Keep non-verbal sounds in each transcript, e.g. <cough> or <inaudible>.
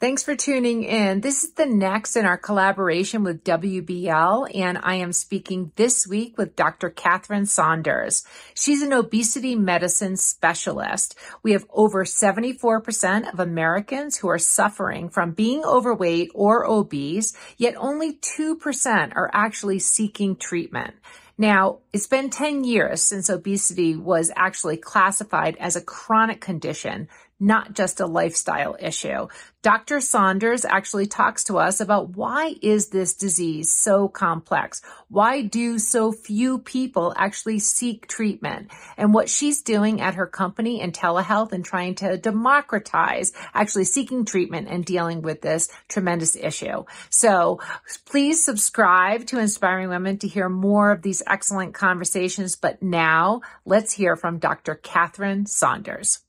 Thanks for tuning in. This is the next in our collaboration with WBL, and I am speaking this week with Dr. Katherine Saunders. She's an obesity medicine specialist. We have over 74% of Americans who are suffering from being overweight or obese, yet only 2% are actually seeking treatment. Now, it's been 10 years since obesity was actually classified as a chronic condition, not just a lifestyle issue. Dr. Saunders actually talks to us about why is this disease so complex? Why do so few people actually seek treatment? And what she's doing at her company Intellihealth and trying to democratize actually seeking treatment and dealing with this tremendous issue. So please subscribe to Inspiring Women to hear more of these excellent conversations. But now let's hear from Dr. Katherine Saunders.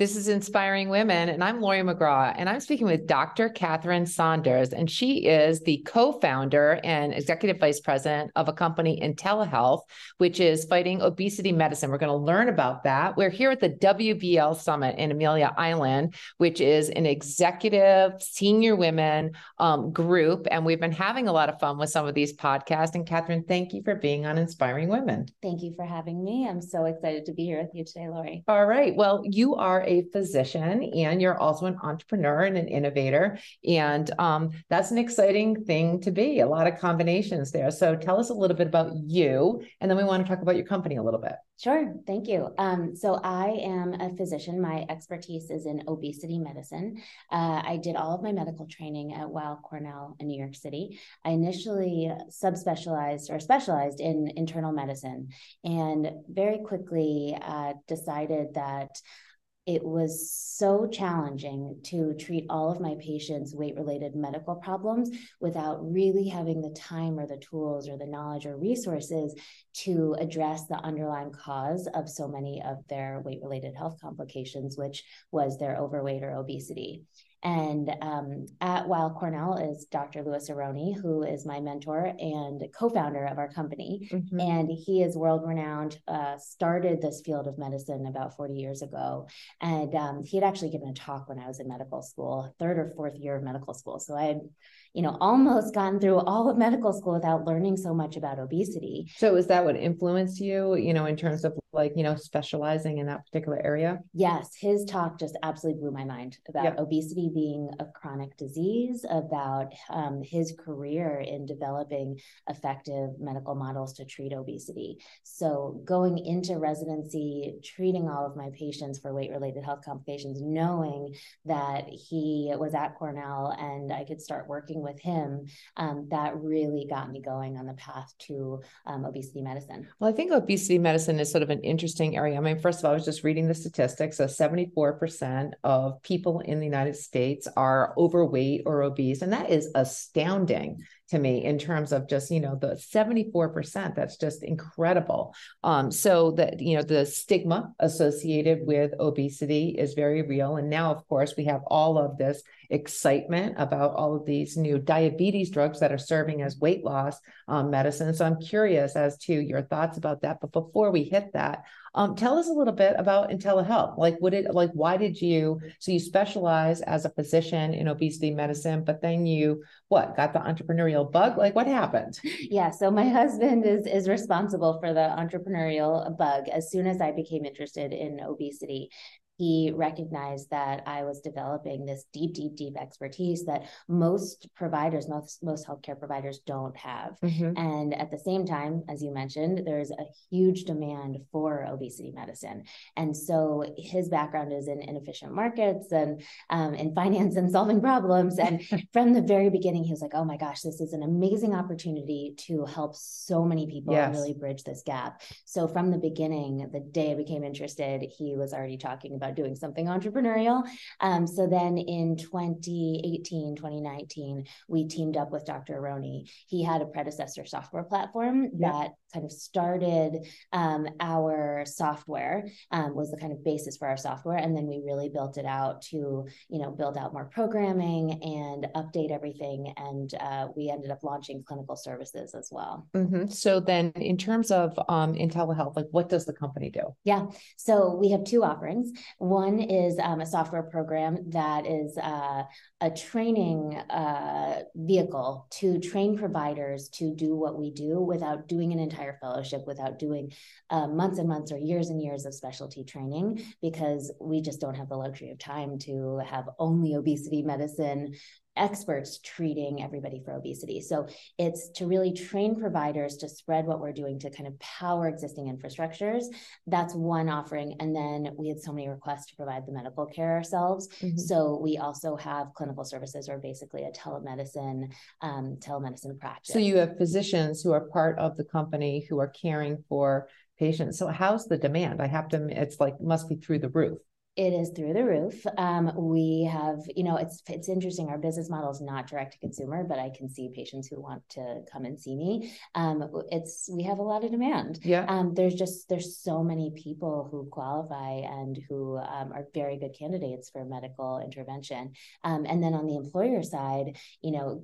This is Inspiring Women, and I'm Laurie McGraw, and I'm speaking with Dr. Katherine Saunders, and she is the co-founder and executive vice president of a company Intellihealth, which is fighting obesity medicine. We're going to learn about that. We're here at the WBL Summit in Amelia Island, which is an executive senior women um, group, and we've been having a lot of fun with some of these podcasts. And Katherine, thank you for being on Inspiring Women. Thank you for having me. I'm so excited to be here with you today, Laurie. All right. Well, you are a physician and you're also an entrepreneur and an innovator. And um, that's an exciting thing to be, a lot of combinations there. So tell us a little bit about you, and then we want to talk about your company a little bit. Sure, thank you. Um, so I am a physician. My expertise is in obesity medicine. Uh, I did all of my medical training at Weill Cornell in New York City. I initially subspecialized or specialized in internal medicine, and very quickly uh, decided that it was so challenging to treat all of my patients' weight related medical problems without really having the time or the tools or the knowledge or resources to address the underlying cause of so many of their weight related health complications, which was their overweight or obesity. And um, at Weill Cornell is Dr. Louis Aronne, who is my mentor and co-founder of our company. Mm-hmm. And he is world renowned. Uh, started this field of medicine about 40 years ago, and um, he had actually given a talk when I was in medical school, third or fourth year of medical school. So I you know, almost gotten through all of medical school without learning so much about obesity. So is that what influenced you, you know, in terms of like, you know, specializing in that particular area? Yes. His talk just absolutely blew my mind about yep. obesity being a chronic disease, about um, his career in developing effective medical models to treat obesity. So going into residency, treating all of my patients for weight related health complications, knowing that he was at Cornell and I could start working working with him, um, that really got me going on the path to um, obesity medicine. Well, I think obesity medicine is sort of an interesting area. I mean, first of all, I was just reading the statistics. So 74% of people in the United States are overweight or obese, and that is astounding to me in terms of just you know the 74% that's just incredible um, so that you know the stigma associated with obesity is very real and now of course we have all of this excitement about all of these new diabetes drugs that are serving as weight loss um, medicine so i'm curious as to your thoughts about that but before we hit that um, tell us a little bit about IntelliHealth. Like, would it like? Why did you? So you specialize as a physician in obesity medicine, but then you what got the entrepreneurial bug? Like, what happened? Yeah. So my husband is is responsible for the entrepreneurial bug. As soon as I became interested in obesity, he recognized that I was developing this deep, deep, deep expertise that most providers, most most healthcare providers don't have. Mm-hmm. And at the same time, as you mentioned, there's a huge demand for obesity medicine. And so his background is in inefficient markets and um, in finance and solving problems. And <laughs> from the very beginning, he was like, "Oh my gosh, this is an amazing opportunity to help so many people yes. and really bridge this gap." So from the beginning, the day I became interested, he was already talking about doing something entrepreneurial. Um, so then in 2018, 2019, we teamed up with Dr. Aronne. He had a predecessor software platform yep. that kind of started um, our software, um, was the kind of basis for our software. And then we really built it out to, you know, build out more programming and update everything. And uh, we ended up launching clinical services as well. Mm-hmm. So then in terms of um, IntelliHealth, like what does the company do? Yeah. So we have two offerings. One is um, a software program that is uh, a training uh, vehicle to train providers to do what we do without doing an entire fellowship, without doing uh, months and months or years and years of specialty training, because we just don't have the luxury of time to have only obesity medicine experts treating everybody for obesity. So it's to really train providers to spread what we're doing to kind of power existing infrastructures. That's one offering. And then we had so many requests to provide the medical care ourselves. Mm-hmm. So we also have clinical services or basically a telemedicine, um, telemedicine practice. So you have physicians who are part of the company who are caring for patients. So how's the demand? I have to, it's like, must be through the roof. It is through the roof. Um, we have, you know, it's it's interesting. Our business model is not direct to consumer, but I can see patients who want to come and see me. Um, it's we have a lot of demand. Yeah. Um, there's just there's so many people who qualify and who um, are very good candidates for medical intervention. Um, and then on the employer side, you know,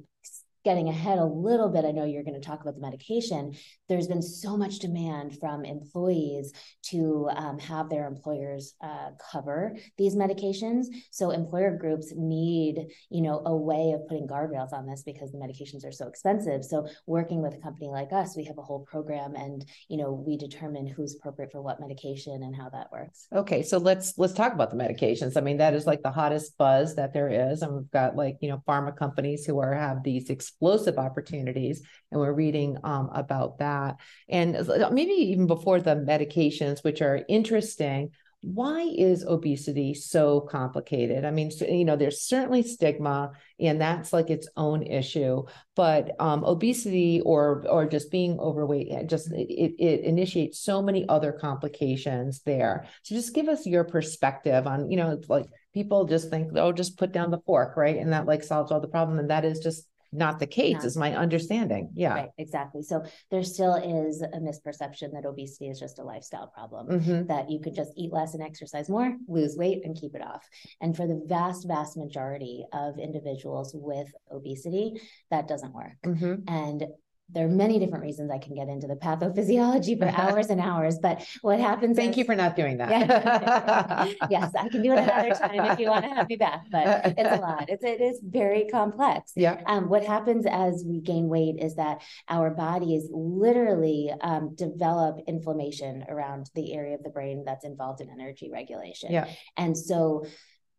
getting ahead a little bit, I know you're going to talk about the medication. There's been so much demand from employees to um, have their employers uh, cover these medications. So employer groups need, you know, a way of putting guardrails on this because the medications are so expensive. So working with a company like us, we have a whole program, and you know, we determine who's appropriate for what medication and how that works. Okay, so let's let's talk about the medications. I mean, that is like the hottest buzz that there is, and we've got like you know pharma companies who are have these explosive opportunities and we're reading um, about that. And maybe even before the medications which are interesting why is obesity so complicated? I mean you know there's certainly stigma and that's like its own issue but um, obesity or or just being overweight just it, it initiates so many other complications there. So just give us your perspective on you know like people just think oh just put down the fork right? And that like solves all the problem and that is just not the case, not is my understanding. Yeah. Right, exactly. So there still is a misperception that obesity is just a lifestyle problem, mm-hmm. that you could just eat less and exercise more, lose weight, and keep it off. And for the vast, vast majority of individuals with obesity, that doesn't work. Mm-hmm. And there are many different reasons I can get into the pathophysiology for <laughs> hours and hours, but what happens? Thank is, you for not doing that. Yeah, <laughs> yes, I can do it another time if you want to have me back, but it's a lot. It's it is very complex. <laughs> Yeah. Um, what happens as we gain weight is that our bodies literally um, develop inflammation around the area of the brain that's involved in energy regulation. Yeah. And so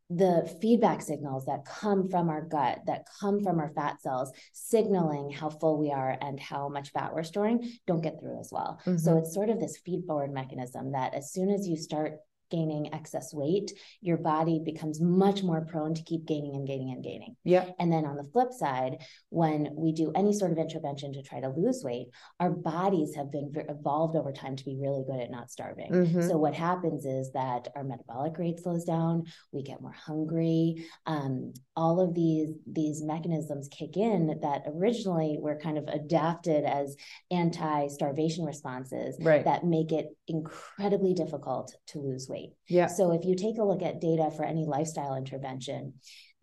the feedback signals that come from our gut, that come from our fat cells, signaling how full we are and how much fat we're storing, don't get through as well. Mm-hmm. So it's sort of this feed forward mechanism that as soon as you start gaining excess weight, your body becomes much more prone to keep gaining and gaining and gaining. Yeah. And then on the flip side, when we do any sort of intervention to try to lose weight, our bodies have been evolved over time to be really good at not starving. Mm-hmm. So what happens is that our metabolic rate slows down, we get more hungry. Um, all of these these mechanisms kick in that originally were kind of adapted as anti-starvation responses right. that make it incredibly difficult to lose weight Yeah. So if you take a look at data for any lifestyle intervention,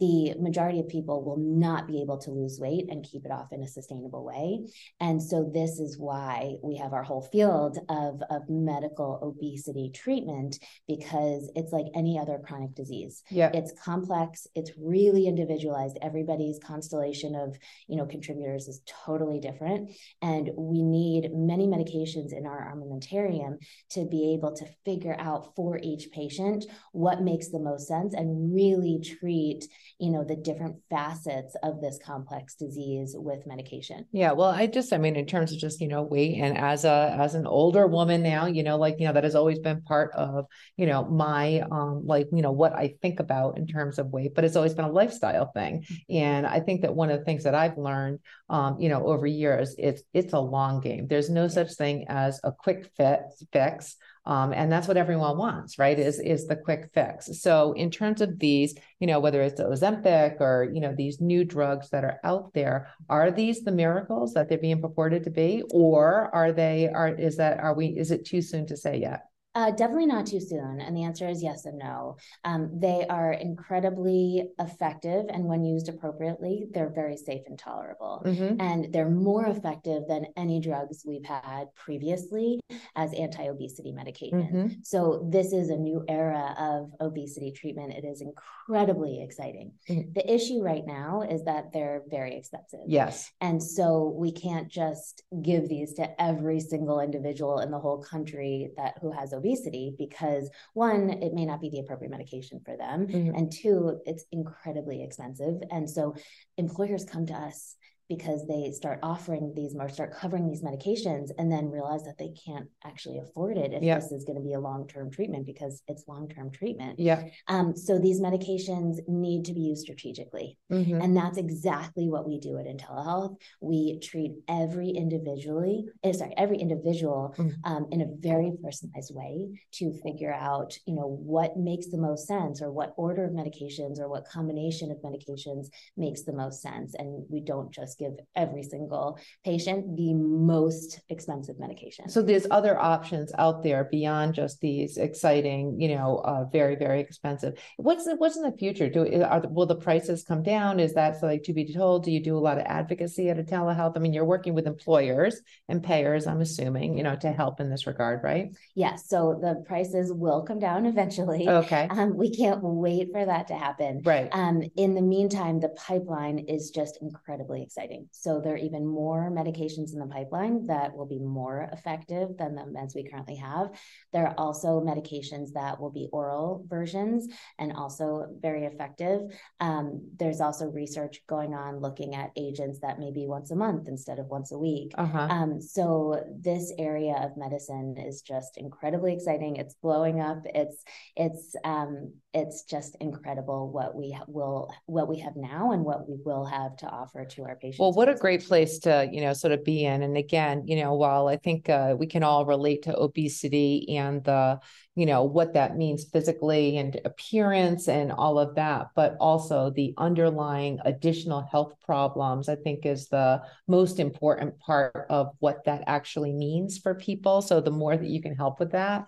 the majority of people will not be able to lose weight and keep it off in a sustainable way. And so this is why we have our whole field of, of medical obesity treatment because it's like any other chronic disease. Yeah. It's complex, it's really individualized. Everybody's constellation of, you know, contributors is totally different. And we need many medications in our armamentarium to be able to figure out for each patient what makes the most sense and really treat you know the different facets of this complex disease with medication. Yeah well i just i mean in terms of just you know weight and as a as an older woman now you know like you know that has always been part of you know my um like you know what i think about in terms of weight but it's always been a lifestyle thing. Mm-hmm. and i think that one of the things that i've learned um you know over years it's it's a long game. There's no such thing as a quick fit fix um, and that's what everyone wants, right? Is is the quick fix. So in terms of these, you know, whether it's Ozempic or you know these new drugs that are out there, are these the miracles that they're being purported to be, or are they? Are is that are we? Is it too soon to say yet? Uh, definitely not too soon. And the answer is yes and no. Um, they are incredibly effective. And when used appropriately, they're very safe and tolerable. Mm-hmm. And they're more effective than any drugs we've had previously as anti obesity medication. Mm-hmm. So, this is a new era of obesity treatment. It is incredibly exciting. Mm-hmm. The issue right now is that they're very expensive. Yes. And so, we can't just give these to every single individual in the whole country that who has obesity because one, it may not be the appropriate medication for them. Mm-hmm. And two, it's incredibly expensive. And so employers come to us because they start offering these or start covering these medications and then realize that they can't actually afford it if yeah. this is going to be a long-term treatment because it's long-term treatment. Yeah. Um, so these medications need to be used strategically. Mm-hmm. And that's exactly what we do at IntelliHealth. We treat every individually, eh, sorry, every individual mm-hmm. um, in a very personalized way to figure out, you know, what makes the most sense or what order of medications or what combination of medications makes the most sense. And we don't just give every single patient the most expensive medication. So there's other options out there beyond just these exciting, you know, uh, very very expensive. What's the, what's in the future? Do are will the prices come down? Is that so like to be told? Do you do a lot of advocacy at Intellihealth? I mean, you're working with employers and payers. I'm assuming, you know, to help in this regard, right? Yes. So the prices will come down eventually. Okay. Um, we can't wait for that to happen. Right. Um, in the meantime, the pipeline is just incredibly exciting exciting. So there are even more medications in the pipeline that will be more effective than the meds we currently have. There are also medications that will be oral versions and also very effective. Um, there's also research going on looking at agents that may be once a month instead of once a week. Uh-huh. Um, so this area of medicine is just incredibly exciting. It's blowing up. It's it's um, it's just incredible what we will what we have now and what we will have to offer to our patients well, what a great place to, you know, sort of be in. And again, you know, while I think uh, we can all relate to obesity and the, you know, what that means physically and appearance and all of that, but also the underlying additional health problems, I think is the most important part of what that actually means for people. So the more that you can help with that,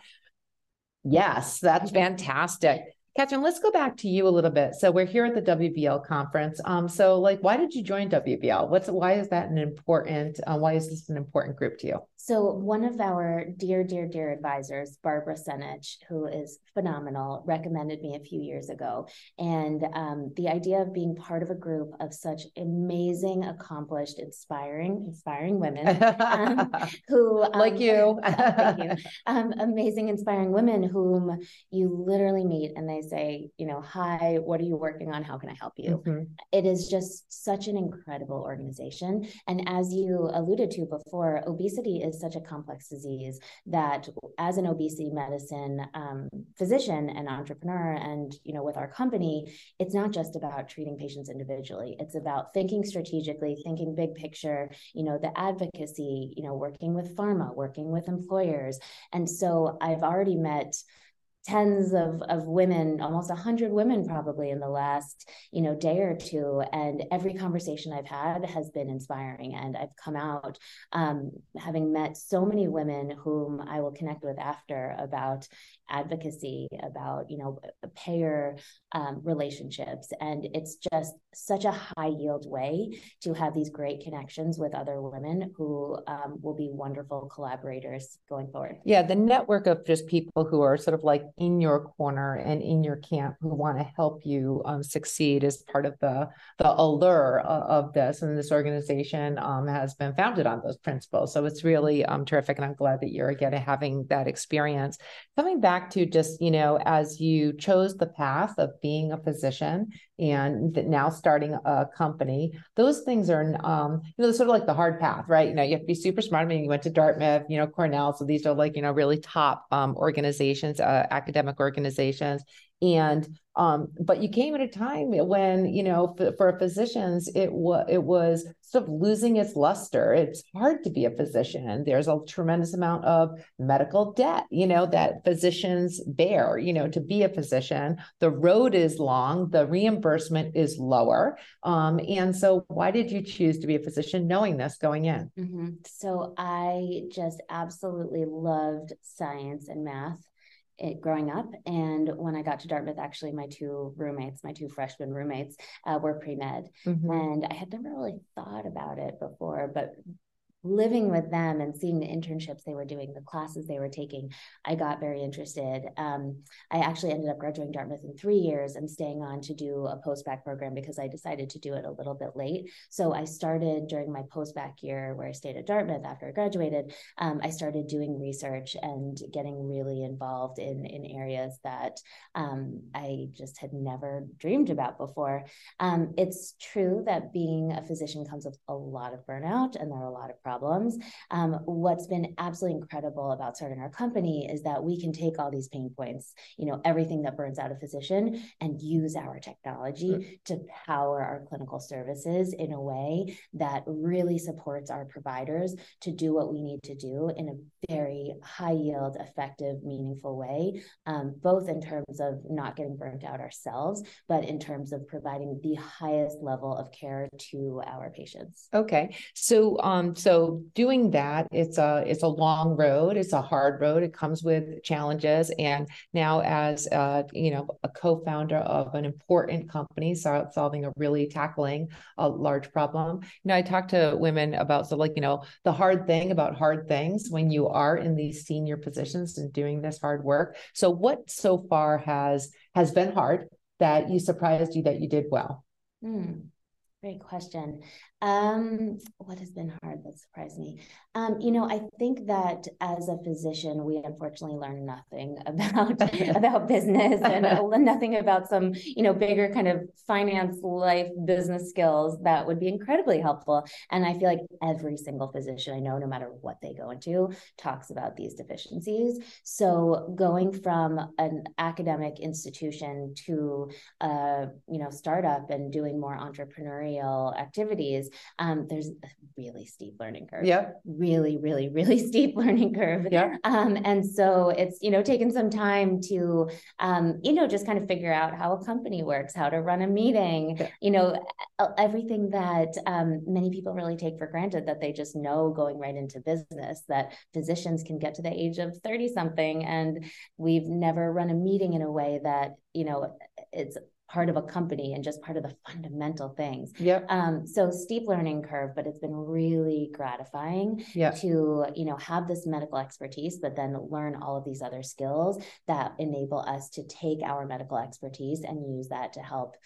yes, that's fantastic. Katherine, let's go back to you a little bit. So we're here at the WBL conference. Um, so like, why did you join WBL? What's why is that an important? Uh, why is this an important group to you? So one of our dear, dear, dear advisors, Barbara Senich, who is phenomenal, recommended me a few years ago. And um, the idea of being part of a group of such amazing, accomplished, inspiring, inspiring women um, <laughs> who um, like you, <laughs> thank you, um, amazing, inspiring women whom you literally meet and they say, you know, hi, what are you working on? How can I help you? Mm-hmm. It is just such an incredible organization. And as you alluded to before, obesity is such a complex disease that as an obesity medicine um, physician and entrepreneur, and you know, with our company, it's not just about treating patients individually. It's about thinking strategically, thinking big picture. You know, the advocacy. You know, working with pharma, working with employers, and so I've already met tens of, of women almost 100 women probably in the last you know day or two. And every conversation i've had has been inspiring. And i've come out um, having met so many women whom i will connect with after about advocacy about you know payer um, relationships. And it's just such a high yield way to have these great connections with other women who um, will be wonderful collaborators going forward. Yeah the network of just people who are sort of like in your corner and in your camp who want to help you um, succeed is part of the the allure of, of this. And this organization um, has been founded on those principles. So it's really um, terrific. And i'm glad that you're again having that experience. Coming back back to just, you know, as you chose the path of being a physician and now starting a company, those things are, um, you know, sort of like the hard path, right? You know, you have to be super smart. I mean, you went to Dartmouth, you know, Cornell. So these are like, you know, really top um, organizations, uh, academic organizations and um, but you came at a time when you know for, for physicians it was it was sort of losing its luster. It's hard to be a physician. There's a tremendous amount of medical debt you know that physicians bear you know to be a physician. The road is long. The reimbursement is lower. Um, and so why did you choose to be a physician knowing this going in? Mm-hmm. so i just absolutely loved science and math it, growing up. And when I got to Dartmouth, actually, my two roommates, my two freshman roommates, uh, were pre med. Mm-hmm. And I had never really thought about it before, but living with them and seeing the internships they were doing, the classes they were taking, I got very interested. Um, I actually ended up graduating Dartmouth in three years and staying on to do a post-bac program because I decided to do it a little bit late. So I started during my post-bac year where I stayed at Dartmouth after I graduated. Um, I started doing research and getting really involved in, in areas that um, I just had never dreamed about before. Um, it's true that being a physician comes with a lot of burnout and there are a lot of problems problems. Um, what's been absolutely incredible about starting our company is that we can take all these pain points, you know, everything that burns out a physician, and use our technology mm-hmm. to power our clinical services in a way that really supports our providers to do what we need to do in a very high yield, effective, meaningful way, um, both in terms of not getting burnt out ourselves, but in terms of providing the highest level of care to our patients. Okay. So, um, so doing that, it's a it's a long road. It's a hard road. It comes with challenges. And now, as a, you know, a co-founder of an important company, so solving a really tackling a large problem. You know, I talk to women about so like you know the hard thing about hard things when you are in these senior positions and doing this hard work. So, what so far has has been hard that you surprised you that you did well? Mm. Great question. Um, what has been hard that surprised me? Um, you know, I think that as a physician, we unfortunately learn nothing <laughs> about <laughs> about business and <laughs> nothing about some, you know, bigger kind of finance, life, business skills that would be incredibly helpful. And I feel like every single physician I know, no matter what they go into, talks about these deficiencies. So going from an academic institution to a, you know, startup and doing more entrepreneurial activities um, there's a really steep learning curve. Yeah. Really, really, really <laughs> steep learning curve. Yeah. Um, and so it's, you know, taken some time to, um, you know, just kind of figure out how a company works, how to run a meeting, yeah. you know, everything that um, many people really take for granted that they just know going right into business, that physicians can get to the age of 30 something. And we've never run a meeting in a way that, you know, it's part of a company and just part of the fundamental things. Yep. Um, so steep learning curve, but it's been really gratifying yep. to, you know, have this medical expertise, but then learn all of these other skills that enable us to take our medical expertise and use that to help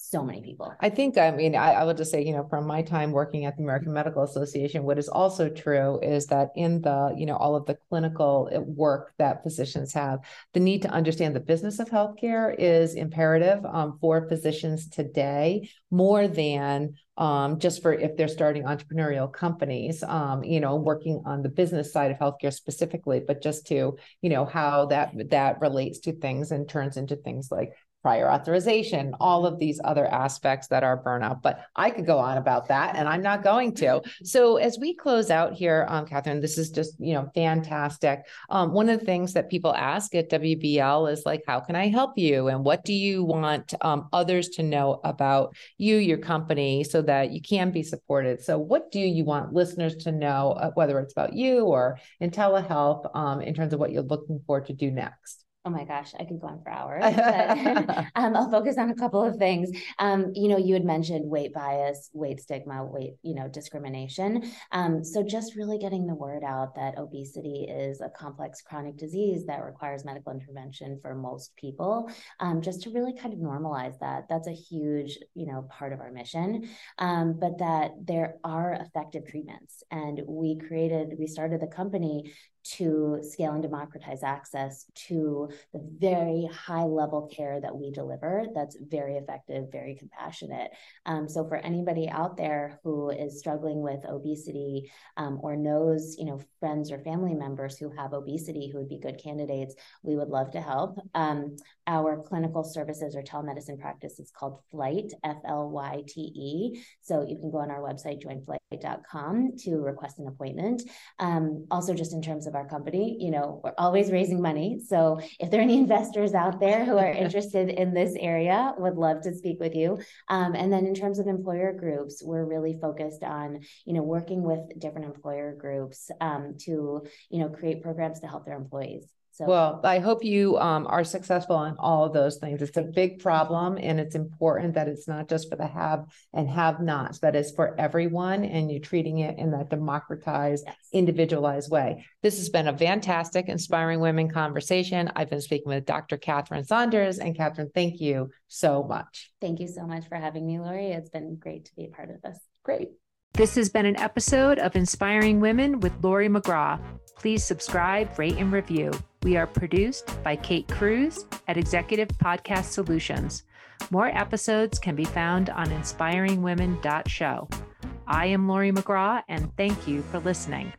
so many people. I think, I mean, I, I will just say, you know, from my time working at the American Medical Association, what is also true is that in the, you know, all of the clinical work that physicians have, the need to understand the business of healthcare is imperative um, for physicians today more than um, just for if they're starting entrepreneurial companies, um, you know, working on the business side of healthcare specifically, but just to, you know, how that that relates to things and turns into things like prior authorization, all of these other aspects that are burnout. But I could go on about that, and I'm not going to. So as we close out here, um, Katherine, this is just you know fantastic. Um, one of the things that people ask at WBL is like, how can I help you, and what do you want um, others to know about you, your company, so that you can be supported. So what do you want listeners to know, uh, whether it's about you or IntelliHealth, um, in terms of what you're looking for to do next? Oh my gosh, I could go on for hours. But, <laughs> <laughs> um, I'll focus on a couple of things. Um, you know, you had mentioned weight bias, weight stigma, weight, you know, discrimination. Um, so just really getting the word out that obesity is a complex chronic disease that requires medical intervention for most people. Um, just to really kind of normalize that. That's a huge, you know, part of our mission. Um, but that there are effective treatments, and we created, we started the company to scale and democratize access to the very high level care that we deliver that's very effective, very compassionate. Um, so for anybody out there who is struggling with obesity um, or knows, you know, friends or family members who have obesity who would be good candidates, we would love to help. Um, our clinical services or telemedicine practice is called Flyte, F L Y T E. So you can go on our website, joinflyte.com, to request an appointment. Um, also, just in terms of our company, you know, we're always raising money. So if there are any investors out there who are <laughs> interested in this area, would love to speak with you. Um, and then in terms of employer groups, we're really focused on, you know, working with different employer groups um, to, you know, create programs to help their employees. So Well, I hope you um are successful in all of those things. It's a big problem and it's important that it's not just for the have and have nots, that it's for everyone and you're treating it in that democratized, yes. individualized way. This has been a fantastic, inspiring women conversation. I've been speaking with Dr. Katherine Saunders and Katherine, thank you so much. Thank you so much for having me, Laurie. It's been great to be a part of this. Great. This has been an episode of Inspiring Women with Laurie McGraw. Please subscribe, rate, and review. We are produced by Kate Cruz at Executive Podcast Solutions. More episodes can be found on inspiringwomen.show. I am Laurie McGraw, and thank you for listening.